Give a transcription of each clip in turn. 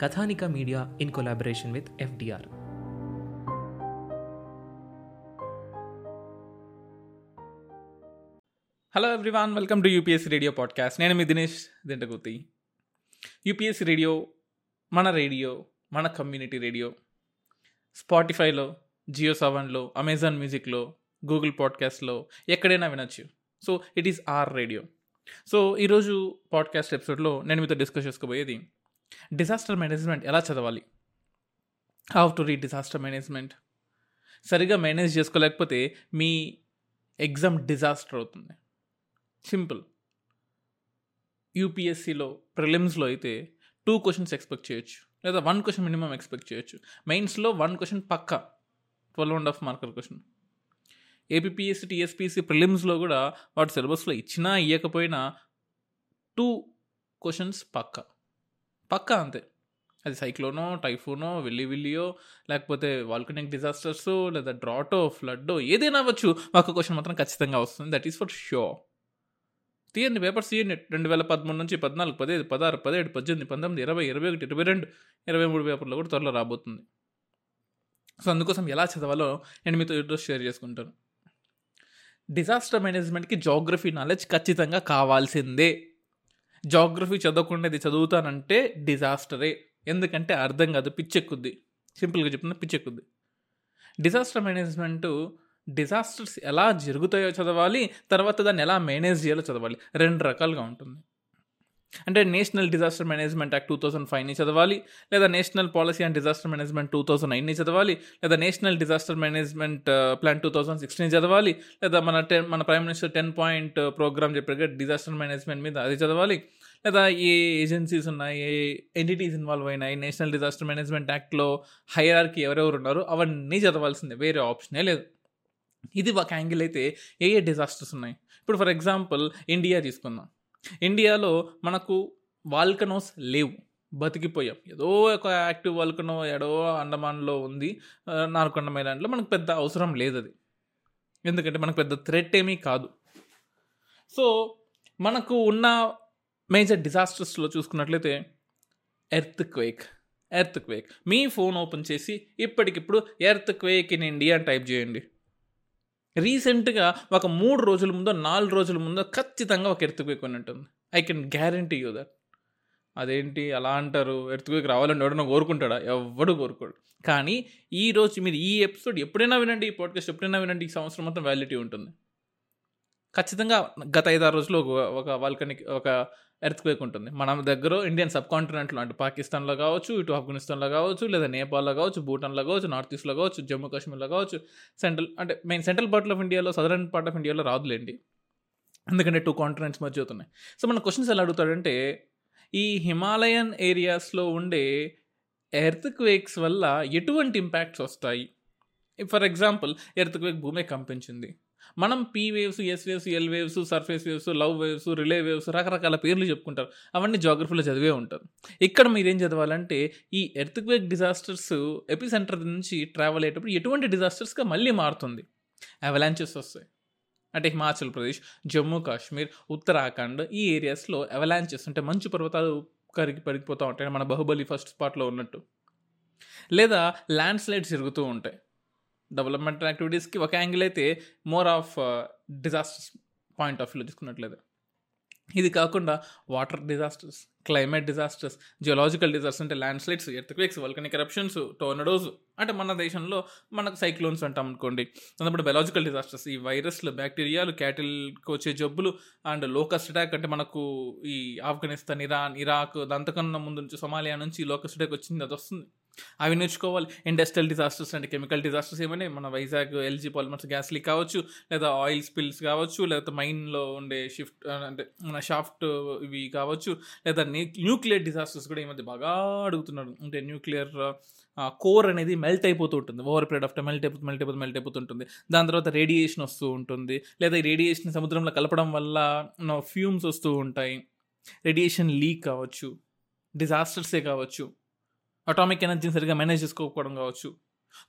Kathanika media in collaboration with FDR. Hello everyone welcome to UPSC radio podcast నేను మీ Dinesh Dintaguti UPSC radio మన radio మన community radio స్పాటిఫైలో జియో సెవెన్లో అమెజాన్ మ్యూజిక్లో గూగుల్ పాడ్కాస్ట్లో ఎక్కడైనా వినొచ్చు. So it is our radio so ఈరోజు పాడ్కాస్ట్ ఎపిసోడ్లో నేను మీతో డిస్కస్ చేసుకోబోయేది డిజాస్టర్ మేనేజ్మెంట్ ఎలా చదవాలి? How to read disaster management? సరిగా మేనేజ్ చేసుకోలేకపోతే మీ ఎగ్జామ్ డిజాస్టర్ అవుతుంది. సింపుల్. యూపీఎస్సిలో ప్రిలిమ్స్లో అయితే టూ క్వశ్చన్స్ ఎక్స్పెక్ట్ చేయొచ్చు. లేదా వన్ క్వశ్చన్ మినిమం ఎక్స్పెక్ట్ చేయొచ్చు. మెయిన్స్లో వన్ క్వశ్చన్ పక్క. Twelve and half marker question. APSC TSPSC ప్రిలిమ్స్లో కూడా వాటి సిలబస్లో ఇచ్చినా ఇవ్వకపోయినా టూ క్వశ్చన్స్ పక్క. పక్కా అంతే. అది సైక్లోనో టైఫూనో విల్లి విల్లియో లేకపోతే వాల్కనిక్ డిజాస్టర్స్ లేదా డ్రాటో ఫ్లడ్డో ఏదైనా అవ్వచ్చు. మాకు క్వశ్చన్ మాత్రం ఖచ్చితంగా వస్తుంది. దట్ ఈస్ ఫర్ షోర్ తీయండి పేపర్స్ తీయండి. రెండు వేల పదమూడు నుంచి పద్నాలుగు పదిహేను పదహారు పదిహేడు పద్దెనిమిది పంతొమ్మిది ఇరవై ఇరవై ఒకటి ఇరవై రెండు ఇరవై మూడు పేపర్లో కూడా త్వరలో రాబోతుంది. సో అందుకోసం ఎలా చదవాలో నేను మీతో ఈరోజు షేర్ చేసుకుంటాను. డిజాస్టర్ మేనేజ్మెంట్కి జోగ్రఫీ నాలెడ్జ్ ఖచ్చితంగా కావాల్సిందే. జాగ్రఫీ చదవకుండా ఇది చదువుతానంటే డిజాస్టరే ఎందుకంటే అర్థం కాదు పిచ్చెక్కుద్ది. సింపుల్గా చెప్తున్నా పిచ్చెక్కుద్ది. డిజాస్టర్ మేనేజ్మెంట్ డిజాస్టర్స్ ఎలా జరుగుతాయో చదవాలి తర్వాత దాన్ని ఎలా మేనేజ్ చేయాలో చదవాలి. రెండు రకాలుగా ఉంటుంది. అంటే national disaster management act two thousand ఫైవ్ని చదవాలి లేదా national policy and disaster management two thousand నైన్ని చదవాలి లేదా national disaster management plan two thousand sixteen చదవాలి లేదా మన టెన్ మన prime minister ten point programme చెప్పారు డిజాస్టర్ మేనేజ్మెంట్ మీద అది చదవాలి లేదా ఏ ఏజెన్సీస్ ఉన్నాయి ఏ ఎంటిటీస్ ఇన్వాల్వ్ అయినాయి నేషనల్ డిజాస్టర్ మేనేజ్మెంట్ యాక్ట్లో హైరార్కి ఎవరెవరు ఉన్నారో అవన్నీ చదవాల్సిందే వేరే ఆప్షనే లేదు. ఇది ఒక యాంగిల్ అయితే ఏ ఏ డిజాస్టర్స్ ఉన్నాయి? ఇప్పుడు ఫర్ ఎగ్జాంపుల్ ఇండియా తీసుకుందాం. ఇండియాలో మనకు వాల్కనోస్ లేవు. బతికిపోయాం. ఏదో ఒక యాక్టివ్ వాల్కనో ఎడో అండమాన్లో ఉంది. నార్కొండ మైలాండ్లో మనకు పెద్ద అవసరం లేదు అది ఎందుకంటే మనకు పెద్ద థ్రెట్ ఏమీ కాదు. సో మనకు ఉన్న మేజర్ డిజాస్టర్స్లో చూసుకున్నట్లయితే ఎర్త్ క్వేక్ ఎర్త్ క్వేక్ మీ ఫోన్ ఓపెన్ చేసి ఇప్పటికిప్పుడు earthquake in India type చేయండి. రీసెంట్గా ఒక మూడు రోజుల ముందో నాలుగు రోజుల ముందో ఖచ్చితంగా ఒక ఎర్త్క్వేక్ అని ఉంటుంది I can guarantee you that. అదేంటి అలా అంటారు? ఎర్త్క్వేక్ రావాలని ఎవడన్నా కోరుకుంటాడా? ఎవడు కోరుకోడు. కానీ ఈ రోజు మీరు ఈ ఎపిసోడ్ ఎప్పుడైనా వినండి ఈ పాడ్కాస్ట్ ఎప్పుడైనా వినండి ఈ సంవత్సరం మొత్తం వ్యాలిటీ ఉంటుంది. ఖచ్చితంగా గత ఐదారు రోజులు ఒక ఒక వాల్కనిక్ ఒక ఎర్త్క్వేక్ ఉంటుంది. మన దగ్గర ఇండియన్ సబ్ కాంటినెంట్లో అంటే పాకిస్తాన్లో కావచ్చు ఇటు ఆఫ్ఘనిస్తాన్లో కావచ్చు లేదా నేపాల్లో కావచ్చు భూటాన్లో కావచ్చు నార్త్ ఈస్ట్లో కావచ్చు జమ్మూ కాశ్మీర్లో కావచ్చు సెంట్రల్ అంటే మెయిన్ సెంట్రల్ పార్ట్ ఆఫ్ ఇండియాలో సదరన్ పార్ట్ ఆఫ్ ఇండియాలో రాదులేండి. ఎందుకంటే టూ కాంటినెంట్స్ మధ్య అవుతున్నాయి. సో మన క్వశ్చన్స్ ఎలా అడుగుతాడంటే ఈ హిమాలయన్ ఏరియాస్లో ఉండే ఎర్త్క్వేక్స్ వల్ల ఎటువంటి ఇంపాక్ట్స్ వస్తాయి? ఫర్ ఎగ్జాంపుల్ ఎర్త్ క్వేక్ భూమి కంపించింది. మనం P waves S waves L waves surface waves love waves Rayleigh waves రకరకాల పేర్లు చెప్పుకుంటారు. అవన్నీ జాగ్రఫీలో చదివే ఉంటారు. ఇక్కడ మీరేం చదవాలంటే ఈ ఎర్త్క్వేక్ డిజాస్టర్స్ ఎపి సెంటర్ నుంచి ట్రావెల్ అయ్యేటప్పుడు ఎటువంటి డిజాస్టర్స్గా మళ్ళీ మారుతుంది? అవలాంచెస్ వస్తాయి. అంటే హిమాచల్ ప్రదేశ్ జమ్మూ కాశ్మీర్ ఉత్తరాఖండ్ ఈ ఏరియాస్లో అవలాంచెస్ అంటే మంచు పర్వతాలు కరిగి పడిపోతూ ఉంటాయి. మన బాహుబలి ఫస్ట్ స్పాట్లో ఉన్నట్టు. లేదా ల్యాండ్ స్లైడ్స్ జరుగుతూ ఉంటాయి. డెవలప్మెంట్ యాక్టివిటీస్కి ఒక యాంగిల్ అయితే more of disasters point of వ్యూలో తీసుకున్నట్లేదు ఇది కాకుండా water disasters climate disasters geological disasters అంటే landslides earthquakes volcanic eruptions tornadoes అంటే మన దేశంలో మనకు సైక్లోన్స్ అంటాం అనుకోండి. దాంతో బయలాజికల్ డిజాస్టర్స్ ఈ వైరస్లు బ్యాక్టీరియాలు క్యాటిల్కి వచ్చే జబ్బులు అండ్ లోకస్ అటాక్ అంటే మనకు ఈ ఆఫ్ఘనిస్తాన్ ఇరాన్ ఇరాక్ దాంతకన్నా ముందు నుంచి సొమాలియా నుంచి లోకస్ అటాక్ వచ్చింది అది వస్తుంది. అవి నేర్చుకోవాలి. ఇండస్ట్రియల్ డిజాస్టర్స్ అంటే కెమికల్ డిజాస్టర్స్ ఏమైనా మన Vizag LG Polymers gas leak కావచ్చు లేదా ఆయిల్ స్పిల్స్ కావచ్చు లేదా మైన్లో ఉండే షిఫ్ట్ అంటే మన షాఫ్ట్ ఇవి కావచ్చు లేదా న్యూక్లియర్ డిజాస్టర్స్ కూడా ఈ మధ్య బాగా అడుగుతున్నారు. అంటే న్యూక్లియర్ కోర్ అనేది మెల్ట్ అయిపోతూ ఉంటుంది. Over period of time melt అయిపోతుంది మెల్ట్ అయిపోతుంది మెల్ట్ అయిపోతుంటుంది దాని తర్వాత రేడియేషన్ వస్తూ ఉంటుంది. లేదా ఈ రేడియేషన్ సముద్రంలో కలపడం వల్ల ఫ్యూమ్స్ వస్తూ ఉంటాయి. రేడియేషన్ లీక్ కావచ్చు. డిజాస్టర్సే కావచ్చు. అటామిక్ ఎనర్జీని సరిగా మేనేజ్ చేసుకోకపోవడం కావచ్చు.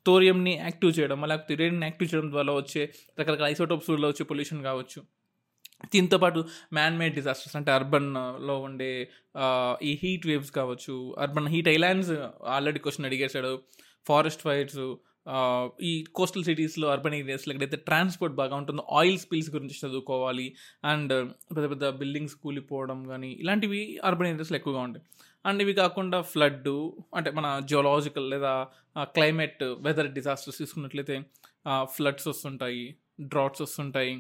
థోరియంని యాక్టివ్ చేయడం లేకపోతే రేడియంని యాక్టివ్ చేయడం ద్వారా వచ్చే రకరకాల ఐసోటోప్స్ వల్ల వచ్చే పొల్యూషన్ కావచ్చు. దీంతో పాటు మ్యాన్ మేడ్ డిజాస్టర్స్ అంటే అర్బన్లో ఉండే ఈ హీట్ వేవ్స్ కావచ్చు urban heat islands already question అడిగేశాడు. Forest fires ఈ కోస్టల్ సిటీస్లో అర్బన్ ఏరియాస్లో ఎక్కడైతే ట్రాన్స్పోర్ట్ బాగా ఉంటుందో ఆయిల్ స్పిల్స్ గురించి చదువుకోవాలి. అండ్ పెద్ద పెద్ద బిల్డింగ్స్ కూలిపోవడం కానీ ఇలాంటివి అర్బన్ ఏరియాస్లో ఎక్కువగా ఉంటాయి. అండ్ ఇవి కాకుండా ఫ్లడ్ అంటే మన జియోలాజికల్ లేదా క్లైమేట్ వెదర్ డిజాస్టర్స్ తీసుకున్నట్లయితే ఫ్లడ్స్ వస్తుంటాయి డ్రాట్స్ వస్తుంటాయి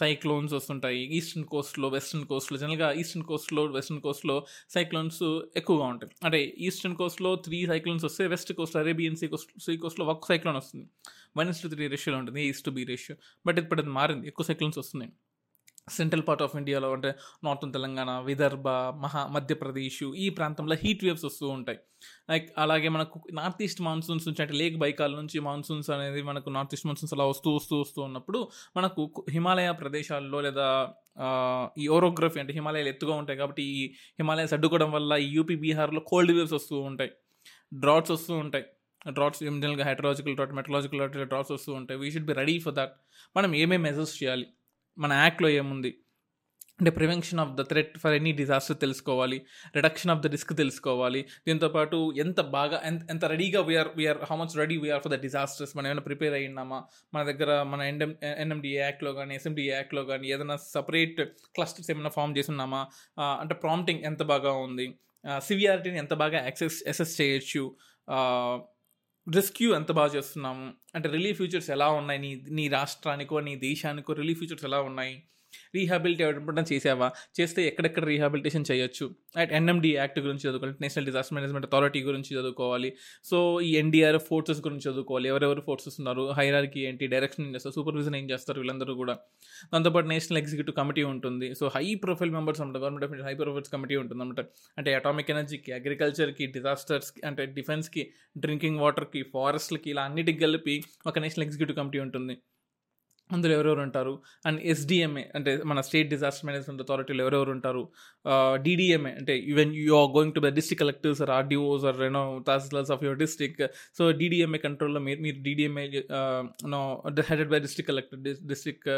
సైక్లోన్స్ వస్తుంటాయి ఈస్టర్న్ కోస్ట్లో వెస్ట్రన్ కోస్ట్లో జనరల్గా ఈస్టర్న్ కోస్ట్లో వెస్ట్రన్ కోస్ట్లో సైక్లోన్స్ ఎక్కువగా ఉంటాయి. అంటే ఈస్టర్న్ కోస్ట్లో త్రీ సైక్లోన్స్ వస్తే west coast Arabian sea coast sea కోస్ట్లో ఒక సైక్లోన్ వస్తుంది. వన్ ఇస్ టు త్రీ రేషియోలో ఉంటుంది east to be ratio. But ఇప్పుడు అది మారింది ఎక్కువ సైక్లోన్స్ వస్తున్నాయి. సెంట్రల్ పార్ట్ ఆఫ్ ఇండియాలో అంటే నార్థన్ తెలంగాణ విదర్భ మహా మధ్యప్రదేశ్ ఈ ప్రాంతంలో హీట్ వేవ్స్ వస్తూ ఉంటాయి. లైక్ అలాగే మనకు నార్త్ ఈస్ట్ మాన్సూన్స్ నుంచి అంటే లేక్ బైకాల్ నుంచి మాన్సూన్స్ అనేది మనకు నార్త్ ఈస్ట్ మాన్సూన్స్ అలా వస్తూ వస్తూ వస్తూ ఉన్నప్పుడు మనకు హిమాలయ ప్రదేశాల్లో లేదా ఈ ఓరోగ్రఫీ అంటే హిమాలయాలు ఎత్తుగా ఉంటాయి కాబట్టి ఈ హిమాలయాస్ అడ్డుకోవడం వల్ల ఈ యూపీ బీహార్లో కోల్డ్ వేవ్స్ వస్తూ ఉంటాయి. డ్రాట్స్ వస్తూ ఉంటాయి. డ్రాట్స్ జనరల్గా హైడ్రాలజికల్ డ్రాట్ మెట్రలాజికల్ డ్రాట్స్ వస్తూ ఉంటాయి. We should be ready for that మనం ఏమేమి మెజర్స్ చేయాలి? మన యాక్ట్లో ఏముంది? అంటే prevention of the threat for any disaster తెలుసుకోవాలి. రిడక్షన్ ఆఫ్ ద రిస్క్ తెలుసుకోవాలి. దీంతోపాటు ఎంత బాగా ఎంత ఎంత రెడీగా we are we are how much ready we are for the disasters మనం ఏమైనా ప్రిపేర్ అయ్యి మన దగ్గర మన ఎన్ఎం ఎన్ఎండిఏ యాక్ట్లో కానీ ఎస్ఎండి యాక్ట్లో కానీ ఏదైనా సపరేట్ క్లస్టర్స్ ఏమైనా ఫామ్ చేసి ఉన్నామా? అంటే ప్రాంప్టింగ్ ఎంత బాగా ఉంది? సివియారిటీని ఎంత బాగా యాక్సెస్ అసెస్ చేయొచ్చు? రెస్క్యూ ఎంత బాగా చేస్తున్నాము? అంటే రిలీఫ్ ఫ్యూచర్స్ ఎలా ఉన్నాయి? నీ నీ రాష్ట్రానికో నీ దేశానికో రిలీఫ్ ఫ్యూచర్స్ ఎలా ఉన్నాయి? రీహాబిలిటేట్ చేసావా? చేస్తే ఎక్కడెక్కడ రీహాబిలిటేషన్ చేయొచ్చు? అట్ ఎన్ఎండి యాక్ట్ గురించి చదువుకోవాలి నేషనల్ డిజాస్టర్ మేనేజ్మెంట్ అథారిటీ గురించి చదువుకోవాలి. సో ఈ ఎన్డీఆర్ఎఫ్ ఫోర్సెస్ గురించి చదువుకోవాలి. ఎవరెవరు ఫోర్సెస్ ఉన్నారు? హైరార్కి ఏంటి? డైరెక్షన్ ఏం చేస్తారు? సూపర్విజన్ ఏం చేస్తారు? వీళ్ళందరూ కూడా. దాంతోపాటు నేషనల్ ఎగ్జిక్యూటివ్ కమిటీ ఉంటుంది. సో హై ప్రొఫైల్ మెంబర్స్ ఉంటారు government of high profiles committee ఉంటుంది అనమాట అంటే అటామిక్ ఎనర్జీకి అగ్రికల్చర్కి డిజాస్టర్స్కి అంటే డిఫెన్స్కి డ్రింకింగ్ వాటర్కి ఫారెస్ట్లకి ఇలా అన్నిటికి కలిపి ఒక నేషనల్ ఎగ్జిక్యూటివ్ కమిటీ ఉంటుంది. అందులో ఎవరెవరు ఉంటారు? అండ్ ఎస్డిఎంఏ అంటే మన స్టేట్ డిజాస్టర్ మేనేజ్మెంట్ అథారిటీలో ఎవరెవరు ఉంటారు? డిడిఎంఏ అంటే even you are going to the district collectors or RDOs or you know tahsildars of your district. So DDMA కంట్రోల్లో మీరు మీరు DDMA no headed by district collector district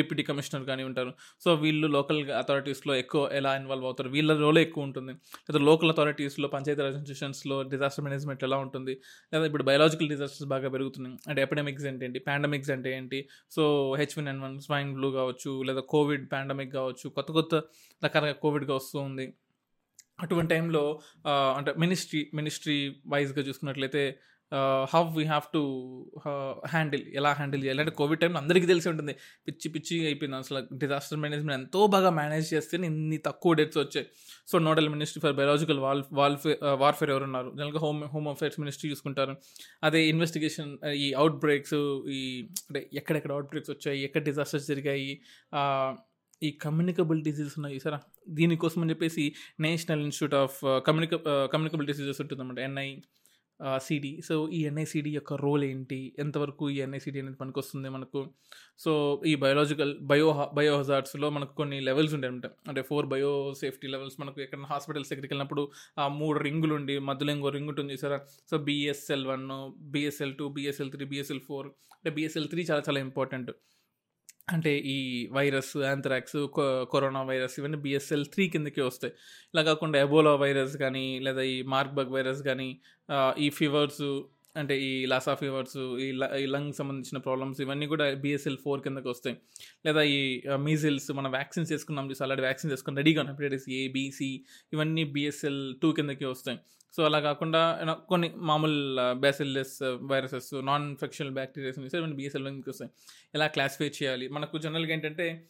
deputy commissioner కానీ ఉంటారు. So వీళ్ళు local అథారిటీస్లో ఎక్కువ ఎలా involve అవుతారు? వీళ్ళ రోల్ ఎక్కువ ఉంటుంది. లేదా లోకల్ అథారిటీస్లో పంచాయతీ ఇన్స్టిట్యూషన్స్లో డిజాస్టర్ మేనేజ్మెంట్ ఎలా ఉంటుంది? లేదా ఇప్పుడు బయాలజికల్ డిజాస్టర్స్ బాగా పెరుగుతున్నాయి. అంటే ఎపిడమిక్స్ అంటే ఏంటి? పాండమిక్స్ అంటే ఏంటి? So H one N one swine flu కావచ్చు లేదా కోవిడ్ పాండమిక్ కావచ్చు కొత్త కొత్త రకాలుగా కోవిడ్గా వస్తూ ఉంది. అటువంటి టైంలో అంటే మినిస్ట్రీ మినిస్ట్రీ వైజ్గా చూసుకున్నట్లయితే how we have to handle ఎలా హ్యాండిల్ చేయాలి? అంటే కోవిడ్ టైంలో అందరికీ తెలిసి ఉంటుంది. పిచ్చి పిచ్చి అయిపోయింది. అసలు డిజాస్టర్ మేనేజ్మెంట్ ఎంతో బాగా మేనేజ్ చేస్తే ఇన్ని తక్కువ డేట్స్ వచ్చాయి. So nodal ministry for biological war warfare warfare ఎవరు ఉన్నారు జనరల్గా హోమ్ హోమ్ అఫేర్స్ మినిస్ట్రీ చూసుకుంటారు. అదే ఇన్వెస్టిగేషన్ uh, ఈ అవుట్ బ్రేక్స్ ఈ అంటే ఎక్కడెక్కడ అవుట్ బ్రేక్స్ వచ్చాయి? ఎక్కడ డిజాస్టర్స్ జరిగాయి? Uh, ఈ కమ్యూనికబుల్ డిసీజెస్ ఉన్నాయి సరే దీనికోసం అని చెప్పేసి national institute of communica communicable diseases ఉంటుందన్నమాట. N I C D. So ఈ ఎన్ఐసిడి యొక్క రోల్ ఏంటి? ఎంతవరకు ఈ ఎన్ఐసిడి అనేది పనికి వస్తుంది మనకు? సో ఈ బయోలాజికల్ బయో బయో హజార్డ్స్లో మనకు కొన్ని లెవెల్స్ ఉంటాయి అనమాట అంటే ఫోర్ బయో సేఫ్టీ లెవెల్స్ మనకు ఎక్కడైనా హాస్పిటల్స్ దగ్గరికి వెళ్ళినప్పుడు ఆ మూడు రింగులు ఉండి మధ్యలో ఇంకో రింగ్ ఉంటుంది sir so BSL one BSL two BSL three BSL four. అంటే బిఎస్ఎల్ త్రీ చాలా చాలా ఇంపార్టెంట్. అంటే ఈ వైరస్ యాంథ్రాక్స్ కరోనా వైరస్ ఇవన్నీ బిఎస్ఎల్ త్రీ కిందకి వస్తాయి. ఇలా కాకుండా ఎబోలా వైరస్ కానీ లేదా ఈ మార్క్బర్గ్ వైరస్ కానీ ఈ ఫీవర్స్ అంటే ఈ లాసా ఫీవర్స్ ఈ ల- ఈ లంగ్ సంబంధించిన ప్రాబ్లమ్స్ ఇవన్నీ కూడా బిఎస్ఎల్ ఫోర్ కిందకి వస్తాయి. లేదా ఈ మీజిల్స్ మనం వ్యాక్సిన్స్ వేసుకున్నాం చూసి ఆల్రెడీ వ్యాక్సిన్స్ వేసుకుని రెడీగా హెపటైటిస్ ఏ బీసీ ఇవన్నీ బిఎస్ఎల్ టూ కిందకి వస్తాయి. సో అలా కాకుండా కొన్ని మామూలు bacilli viruses non infection bacterias ఇవన్నీ బిఎస్ఎల్ కిందకి వస్తాయి. ఎలా క్లాసిఫై చేయాలి? మనకు జనరల్గా ఏంటంటే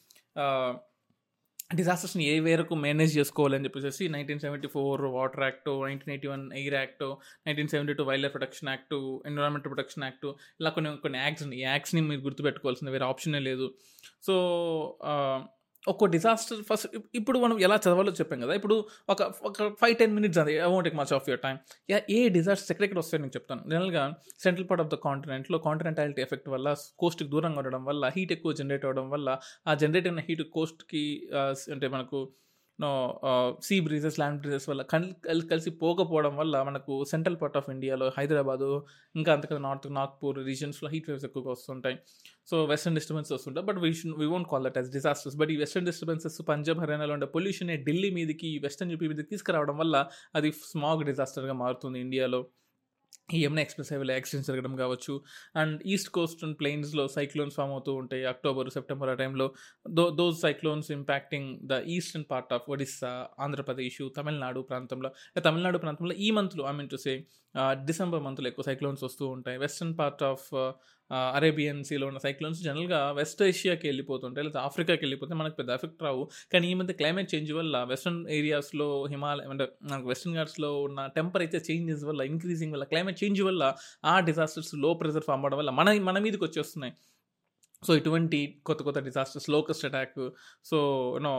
డిజాస్టర్స్ని ఏ వేరకు మేనేజ్ చేసుకోవాలని చెప్పేసి nineteen seventy four water act nineteen eighty one air act nineteen seventy two wildlife protection act environment protection act ఇలా కొన్ని కొన్ని యాక్ట్స్ ఉన్నాయి ఈ యాక్ట్స్ని మీరు గుర్తుపెట్టుకోవాల్సింది వేరే ఆప్షనే లేదు. సో uh, ఒక డిజాస్టర్ ఫస్ట్ ఇప్పుడు మనం ఎలా చదవాలో చెప్పాం కదా ఇప్పుడు ఒక ఒక ఫైవ్ టెన్ మినిట్స్ అది amount much of your time A disasters ఎక్కడెక్కడ వస్తాయో నేను చెప్తాను. జనరల్గా సెంట్రల్ పార్ట్ ఆఫ్ ద కాంటినెంట్లో కాంటినెంటాలిటీ ఎఫెక్ట్ వల్ల కోస్ట్కి దూరంగా ఉండడం వల్ల హీట్ ఎక్కువ జనరేట్ అవ్వడం వల్ల ఆ జనరేట్ అయిన హీట్ కోస్ట్కి అంటే మనకు సీ బ్రీజెస్ ల్యాండ్ బ్రీజెస్ వల్ల కల్ కలిసి పోకపోవడం వల్ల మనకు సెంట్రల్ పార్ట్ ఆఫ్ ఇండియాలో హైదరాబాదు ఇంకా అంతకన్నా నార్త్ నాగ్పూర్ రీజన్స్లో హీట్ వేవ్స్ ఎక్కువగా వస్తుంటాయి. సో వెస్టర్న్ డిస్టర్బెన్స్ వస్తుంటాయి. But we should we won't call that as disasters but ఈ వెస్టర్న్ డిస్టర్బెన్సెస్ పంజాబ్ హర్యానాలో ఉండే పొల్యూషన్ ఢిల్లీ మీదకి వెస్టర్న్ యూపీ మీదకి తీసుకురావడం వల్ల అది స్మాగ్ డిజాస్టర్గా మారుతుంది ఇండియాలో ఈ యమునా ఎక్స్ప్రెస్ హైవేలో యాక్సిడెంట్స్ జరగడం కావచ్చు. అండ్ ఈస్ట్ కోస్ట్ అండ్ ప్లెయిన్స్లో సైక్లోన్స్ ఫామ్ అవుతూ ఉంటాయి. అక్టోబర్ సెప్టెంబర్ ఆ టైంలో though those cyclones impacting the eastern part of Odisha Andhra Pradesh Tamil Nadu ప్రాంతంలో తమిళనాడు ప్రాంతంలో ఈ మంత్లో I mean to say December మంత్లో ఎక్కువ సైక్లోన్స్ వస్తూ ఉంటాయి. వెస్టర్న్ పార్ట్ ఆఫ్ అరేబియన్ సీలో ఉన్న సైక్లోన్స్ జనరల్గా వెస్ట్ ఏషియాకి వెళ్ళిపోతుంటాయి లేదా ఆఫ్రికాకి వెళ్ళిపోతే మనకు పెద్ద ఎఫెక్ట్ రావు. కానీ ఈ మధ్య క్లైమేట్ చేంజ్ వల్ల వెస్ట్రన్ ఏరియాస్లో హిమాలయ అంటే మనకు వెస్ట్రన్ ఘాట్స్లో ఉన్న టెంపరేచర్ చేంజెస్ వల్ల ఇంక్రీజింగ్ వల్ల క్లైమేట్ చేంజ్ వల్ల ఆ డిజాస్టర్స్లో ప్రెజర్ ఫామ్ అవడం వల్ల మన మన మీదకి వచ్చేస్తున్నాయి. సో ఇటువంటి కొత్త కొత్త disasters locust attack so you know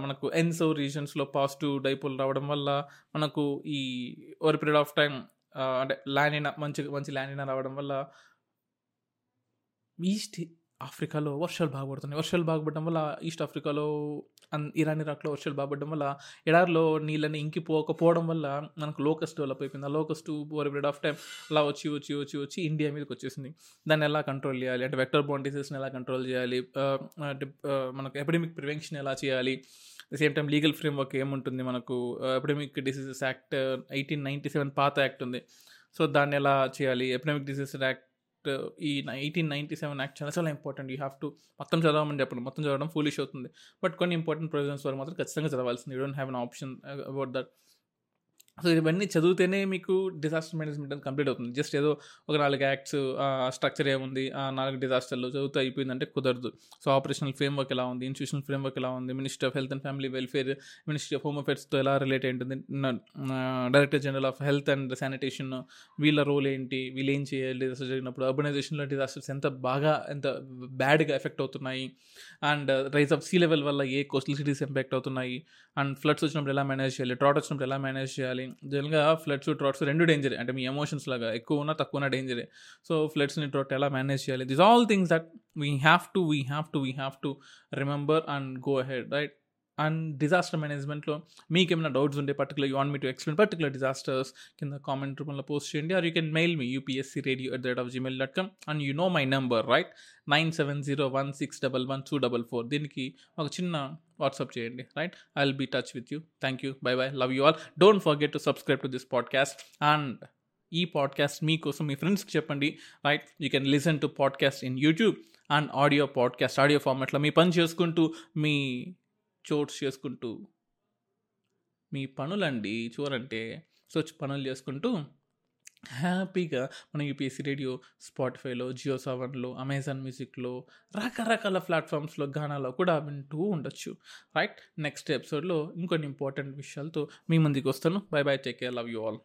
మనకు ఎన్సో రీజన్స్లో పాజిటివ్ డైపోల్ రావడం వల్ల మనకు ఈ ఓవర్ పీరియడ్ ఆఫ్ టైం అంటే ల్యాండినా మంచి మంచి ల్యాండినా రావడం వల్ల ఈస్ట్ ఆఫ్రికాలో వర్షాలు బాగా పడుతున్నాయి. వర్షాలు బాగా పడడం వల్ల ఈస్ట్ ఆఫ్రికాలో ఇరాన్ ఇరాక్లో వర్షాలు బాగా వల్ల ఎడారిలో నీళ్ళని ఇంకిపోకపోవడం వల్ల మనకు లోకస్ట్ డెవలప్ అయిపోయింది. ఆ locust over period of time అలా వచ్చి వచ్చి వచ్చి వచ్చి ఇండియా మీదకి వచ్చేసింది. దాన్ని ఎలా కంట్రోల్ చేయాలి? అంటే వెక్టర్ బోన్ డిసీజ్ని ఎలా కంట్రోల్ చేయాలి? మనకు ఎపిడమిక్ ప్రివెన్షన్ ఎలా చేయాలి? సేమ్ టైం లీగల్ ఫ్రేమ్వర్క్ ఏముంటుంది మనకు? Epidemic diseases act eighteen ninety seven పాత యాక్ట్ ఉంది. సో దాన్ని ఎలా చేయాలి? ఎపిడమిక్ డిసీజెస్ యాక్ట్ ఈ ఎయిటీన్ నైంటీ సెవెన్ యాక్ట్ చాలా చాలా ఇంపార్టెంట్. యూ హ్యావ్ టు మొత్తం చదవమని చెప్పండి. మొత్తం చదవడం ఫూలిష్ అవుతుంది. బట్ కొన్ని ఇంపార్టెంట్ ప్రొవిజన్స్ వరకు మాత్రం ఖచ్చితంగా చదవాల్సింది. You don't have an option about that so ఇవన్నీ చదివితేనే మీకు డిజాస్టర్ మేనేజ్మెంట్ అనేది కంప్లీట్ అవుతుంది. జస్ట్ ఏదో ఒక నాలుగు యాక్ట్స్ స్ట్రక్చర్ ఏముంది ఆ నాలుగు డిజాస్టర్లు చదువుతూ అయిపోయిందంటే కుదరదు. సో ఆపరేషనల్ ఫ్రేమ్వర్క్ ఎలా ఉంది ఇన్స్టిట్యూషనల్ ఫ్రేమ్వర్క్ ఎలా ఉంది ministry of health and family welfare ministry of home అఫేర్స్తో ఎలా రిలేట్ అయి ఉంటుంది director general of health and sanitation వీళ్ళ రోల్ ఏంటి వీళ్ళు ఏం చేయాలి డిజాస్టర్ జరిగినప్పుడు అర్బనైజేషన్లో డిజాస్టర్స్ ఎంత బాగా ఎంత బ్యాడ్గా ఎఫెక్ట్ అవుతున్నాయి and rise of sea level వల్ల ఏ కోస్టల్ సిటీస్ ఇంపాక్ట్ అవుతున్నాయి అండ్ ఫ్లడ్స్ వచ్చినప్పుడు ఎలా మేనేజ్ చేయాలి డ్రాట్ వచ్చినప్పుడు ఎలా మేనేజ్ చేయాలి జనరల్గా ఫ్లడ్స్ ట్రాట్స్ రెండు డేంజరే అంటే మీ ఎమోషన్స్ లాగా ఎక్కువ ఉన్నా తక్కువ ఉన్నా డేంజరే సో ఫ్లడ్స్ని డ్రాట్ ఎలా మేనేజ్ చేయాలి? This all things that we have to we have to we have to remember and go ahead right and disaster మేనేజ్మెంట్లో మీకు ఏమైనా డౌట్స్ ఉంటే particular you want me to explain particular disasters కింద comment రూపంలో post చేయండి. Or you can mail me UPSC radio at the rate of Gmail dot com and you know my number right nine seven zero one six double one two double four దీనికి ఒక చిన్న WhatsApp చేయండి right I will be touch with you thank you bye bye love you all don't forget to subscribe to this podcast and ఈ podcast మీకోసం మీ ఫ్రెండ్స్కి చెప్పండి right you can listen to podcast in YouTube and audio podcast audio ఫార్మాట్లో మీ పని చేసుకుంటూ మీ చోట్స్ చేసుకుంటూ మీ పనులండి చూరంటే సో పనులు చేసుకుంటూ హ్యాపీగా మన యూపీఎస్సీ రేడియో స్పాటిఫైలో జియో సెవెన్లో అమెజాన్ మ్యూజిక్లో రకరకాల ప్లాట్ఫామ్స్లో గానాలో కూడా వింటూ ఉండొచ్చు. రైట్? నెక్స్ట్ ఎపిసోడ్లో ఇంకొన్ని ఇంపార్టెంట్ విషయాలతో మీ ముందుకు వస్తాను. Bye bye take care love you all.